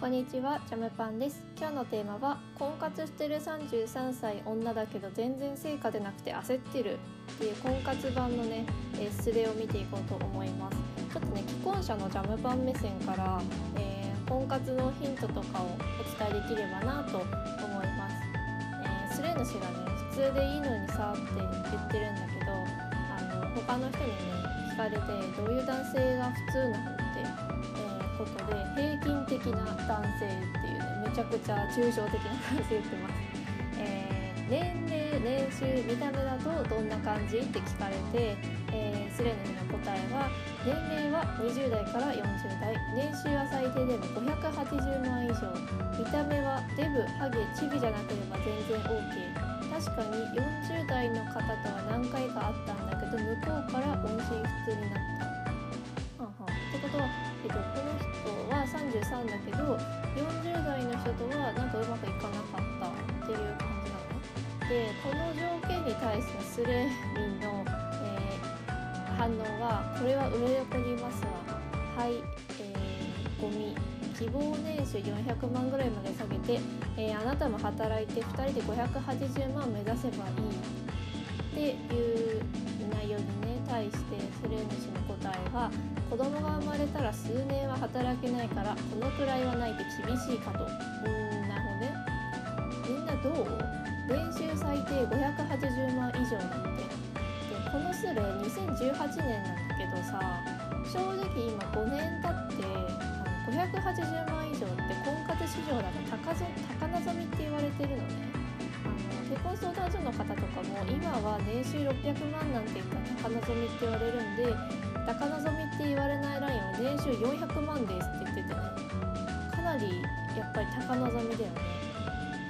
こんにちは、ジャムパンです。今日のテーマは婚活してる33歳女だけど全然成果でなくて焦ってるっていう婚活版のね、えー、スレを見ていこうと思います。ちょっとね、既婚者のジャムパン目線から、えー婚活のヒントとかをお伝えできればなと思います。えースレ主がね、普通でいいのにさって言ってるんだけど、あの他の人にね聞かれてどういう男性が普通なのって、ことで平均的な男性っていうねめちゃくちゃ抽象的な男性言ってます。えー年齢年収見た目だとどんな感じって聞かれて、えースレネの答えは年齢は20代から40代年収は最低でも580万以上見た目はデブハゲチビじゃなければ全然 OK 確かに40代の方とは何回かあったんだけど向こうから音信不通になった。33だけど40代の人とはなんかうまくいかなかったっていう感じなの。でこの条件に対してスレミンの、えー反応はこれは上横にいますわ。はい、えー、ゴミ。希望年収400万ぐらいまで下げて、えーあなたも働いて2人で580万目指せばいい。っていう内容にね対してスレ主の答えは子供が生まれたら数年は働けないからこのくらいはないと厳しいかと。うーん。なるほどね。みんなどう？年収最低580万以上なんて。でこのスレ2018年なんだけどさ正直今5年経ってあの580万以上って婚活市場だと高ぞ高望みって言われてるのね結婚相談所の方とかも今は年収600万なんて言ったら高望みって言われるんで高望みって言われないラインは年収400万ですって言っててね。かなりやっぱり高望みだよね。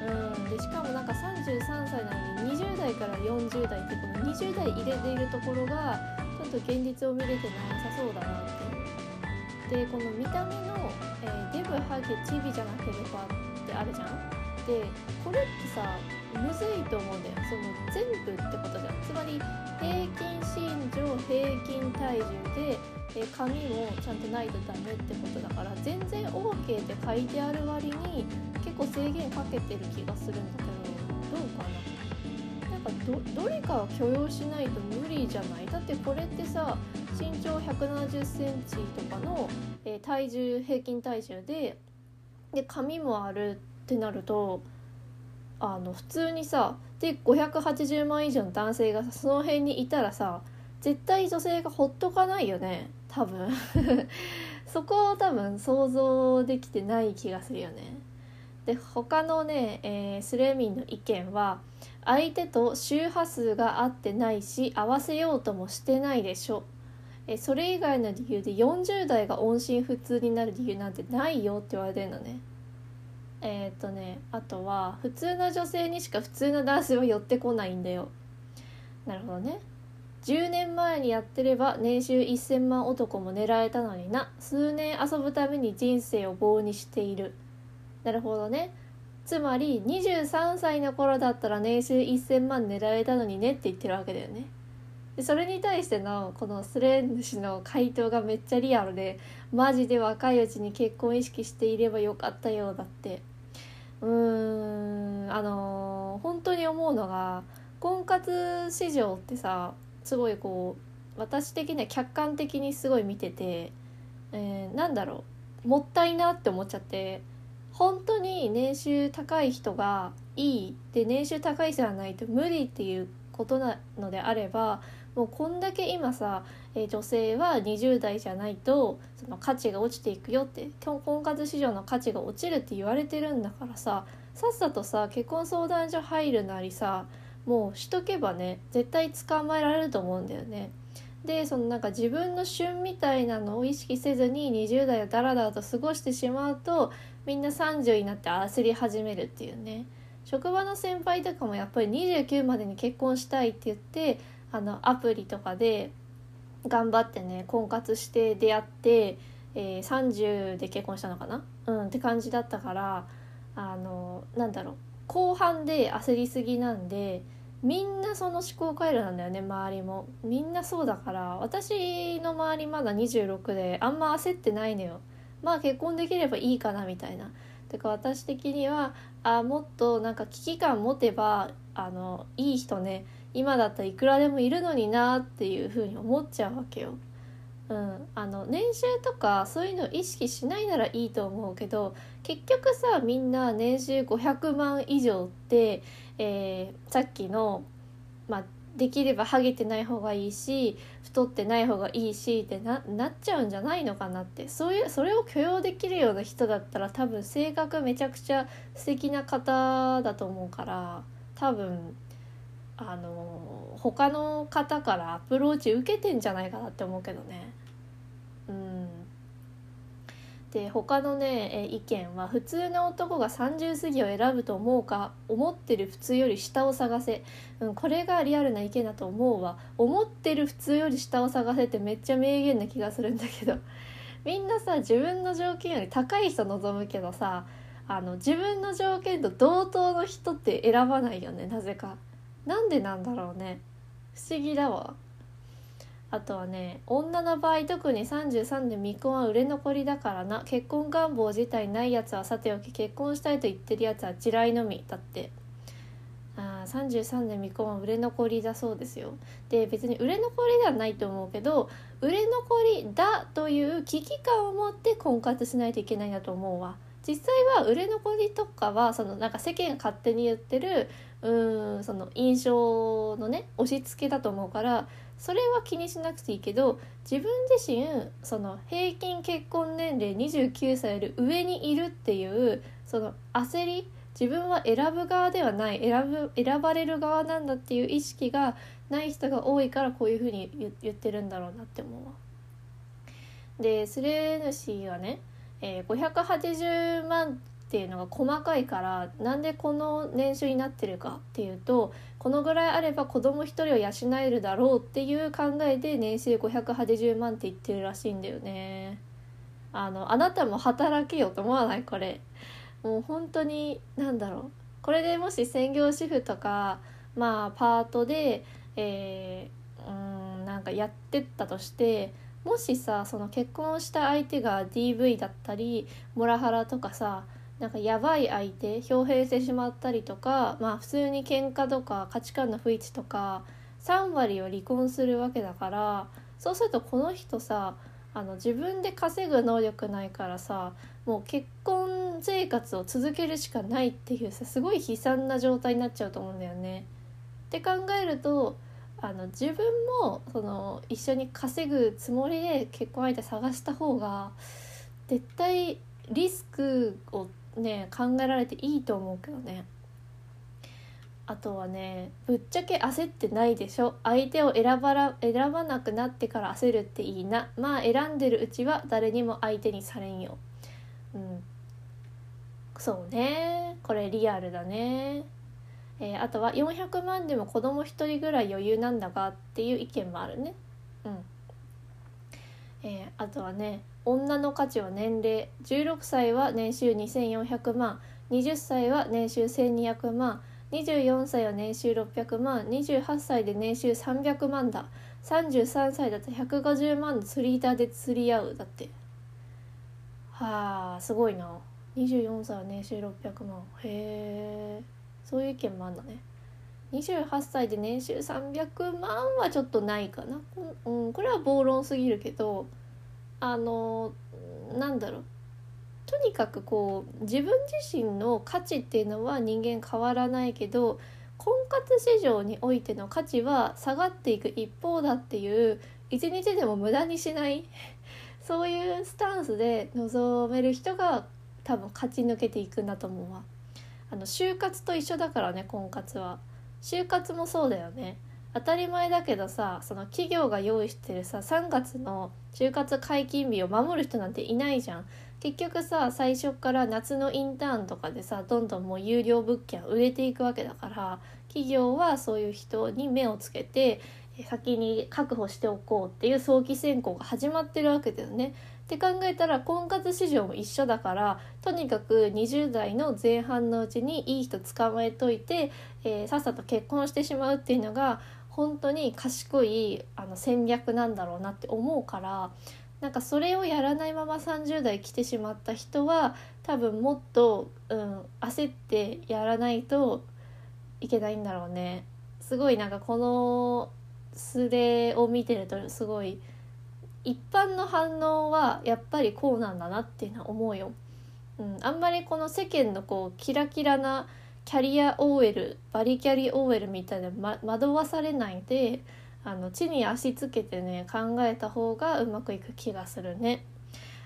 うんでしかもなんか33歳なのに20代から40代ってこの20代入れているところがちょっと現実を見れてなさそうだなって。いうでこの見た目の、えーデブハゲチビじゃなければってあるじゃん。でこれってさむずいと思うんだよその全部ってことじゃん。つまり平均身長平均体重で、えー髪もちゃんとないとダメってことだから全然 OK って書いてある割に結構制限かけてる気がするんだけどどうかな。なんかどれかを許容しないと無理じゃない。だってこれってさ身長1 7 0センチとかの、え体重平均体重でで髪もあるってなるとあの普通にさで580万以上の男性がその辺にいたらさ絶対女性がほっとかないよね。多分。そこを多分想像できてない気がするよね。で他のね、えースレミンの意見は相手と周波数が合ってないし合わせようともしてないでしょ。えそれ以外の理由で40代が音信不通になる理由なんてないよって言われてるのね。えーっ、とねあとは普通な女性にしか普通な男性は寄ってこないんだよ。なるほどね。10年前にやってれば年収1000万男も狙えたのにな。数年遊ぶために人生を棒にしている。なるほどね。つまり23歳の頃だったら年収1000万狙えたのにねって言ってるわけだよね。でそれに対してのこのスレ主の回答がめっちゃリアルでマジで若いうちに結婚意識していればよかったようだって。うーん。あのー本当に思うのが婚活市場ってさすごいこう私的には客観的にすごい見てて、えーなんだろうもったいなって思っちゃって本当に年収高い人がいいで年収高い人じゃないと無理っていうことなのであればもうこんだけ今さ、えー女性は20代じゃないとその価値が落ちていくよって婚活市場の価値が落ちるって言われてるんだからささっさとさ結婚相談所入るなりさもうしとけばね絶対捕まえられると思うんだよね。でそのなんか自分の旬みたいなのを意識せずに20代をダラダラと過ごしてしまうとみんな30になって焦り始めるっていうね職場の先輩とかもやっぱり29までに結婚したいって言ってあのアプリとかで頑張ってね婚活して出会って、えー30で結婚したのかな？うんって感じだったからあのなんだろう。後半で焦りすぎなんでみんなその思考回路なんだよね周りも。みんなそうだから私の周りまだ26であんま焦ってないのよ。まあ結婚できればいいかなみたいな。てか私的にはあもっとなんか危機感持てばあのいい人ね。今だったらいくらでもいるのになっていうふうに思っちゃうわけよ。うん、あの年収とかそういうの意識しないならいいと思うけど結局さみんな年収500万以上って、えー、さっきの、まあ、できればハゲてない方がいいし太ってない方がいいしってななっちゃうんじゃないのかなってそういうそれを許容できるような人だったら多分性格めちゃくちゃ素敵な方だと思うから多分あの他の方からアプローチ受けてんじゃないかなって思うけどね。うん。で他のね意見は普通の男が30過ぎを選ぶと思うか思ってる普通より下を探せ、うん、これがリアルな意見だと思うわ。思ってる普通より下を探せってめっちゃ名言な気がするんだけど。みんなさ自分の条件より高い人望むけどさあの自分の条件と同等の人って選ばないよねなぜか。なんでなんだろうね。不思議だわ。あとはね女の場合特に33で未婚は売れ残りだからな。結婚願望自体ないやつはさておき結婚したいと言ってるやつは地雷のみだって。あ33で未婚は売れ残りだそうですよ。で別に売れ残りではないと思うけど売れ残りだという危機感を持って婚活しないといけないんだと思うわ。実際は売れ残りとかはそのなんか世間勝手に言ってるうんその印象のね押し付けだと思うからそれは気にしなくていいけど自分自身その平均結婚年齢29歳より上にいるっていうその焦り自分は選ぶ側ではない選ぶ選ばれる側なんだっていう意識がない人が多いからこういうふうに言ってるんだろうなって思うわ。でスレ主はね、えー、580万っていうのが細かいからなんでこの年収になってるかっていうとこのぐらいあれば子供1人を養えるだろうっていう考えで年収580万って言ってるらしいんだよね。あのあなたも働けよと思わない？これ。もう本当に何だろうこれでもし専業主婦とかまあパートで、えー、うんなんかやってったとしてもしさその結婚した相手が DV だったりモラハラとかさなんかやばい相手表変してしまったりとかまあ普通に喧嘩とか価値観の不一致とか3割を離婚するわけだからそうするとこの人さあの自分で稼ぐ能力ないからさもう結婚生活を続けるしかないっていうさすごい悲惨な状態になっちゃうと思うんだよね。って考えるとあの自分もその一緒に稼ぐつもりで結婚相手探した方が絶対リスクをね考えられていいと思うけどね。あとはねぶっちゃけ焦ってないでしょ。相手を選ばら選ばなくなってから焦るっていいな。まあ選んでるうちは誰にも相手にされんよ。うん。そうね。これリアルだね。えー、あとは400万でも子供1人ぐらい余裕なんだがっていう意見もあるね。うん。えー、あとはね女の価値は年齢。16歳は年収2400万。20歳は年収1200万。24歳は年収600万。28歳で年収300万だ。33歳だと150万の釣り板で釣り合う。だって。はあすごいな。24歳は年収600万。へえそういう意見もあんだね。28歳で年収300万はちょっとないかな、うん、これは暴論すぎるけどあのなんだろう。とにかくこう自分自身の価値っていうのは人間変わらないけど婚活市場においての価値は下がっていく一方だっていう一日でも無駄にしない そういうスタンスで臨める人が多分勝ち抜けていくんだと思うわ。あの就活と一緒だからね婚活は。就活もそうだよね。当たり前だけどさその企業が用意してるさ3月の就活解禁日を守る人なんていないじゃん結局さ最初から夏のインターンとかでさどんどんもう有料物件売れていくわけだから企業はそういう人に目をつけて先に確保しておこうっていう早期選考が始まってるわけだよね。って考えたら婚活市場も一緒だからとにかく20代の前半のうちにいい人捕まえといて、えー、さっさと結婚してしまうっていうのが本当に賢いあの戦略なんだろうなって思うからなんかそれをやらないまま30代来てしまった人は多分もっと、うん、焦ってやらないといけないんだろうね。すごいなんかこのスレを見てるとすごい一般の反応はやっぱりこうなんだなっていうのは思うよ。うん、あんまりこの世間のこうキラキラなキャリア OL バリキャリ OL みたいな、ま、惑わされないであの地に足つけてね考えた方がうまくいく気がするね。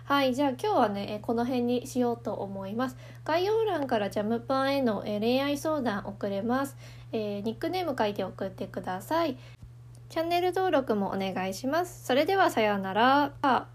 はいじゃあ今日はねこの辺にしようと思います概要欄からジャムパンへの恋愛相談送れます、えー、ニックネーム書いて送ってくださいチャンネル登録もお願いします。それではさようなら。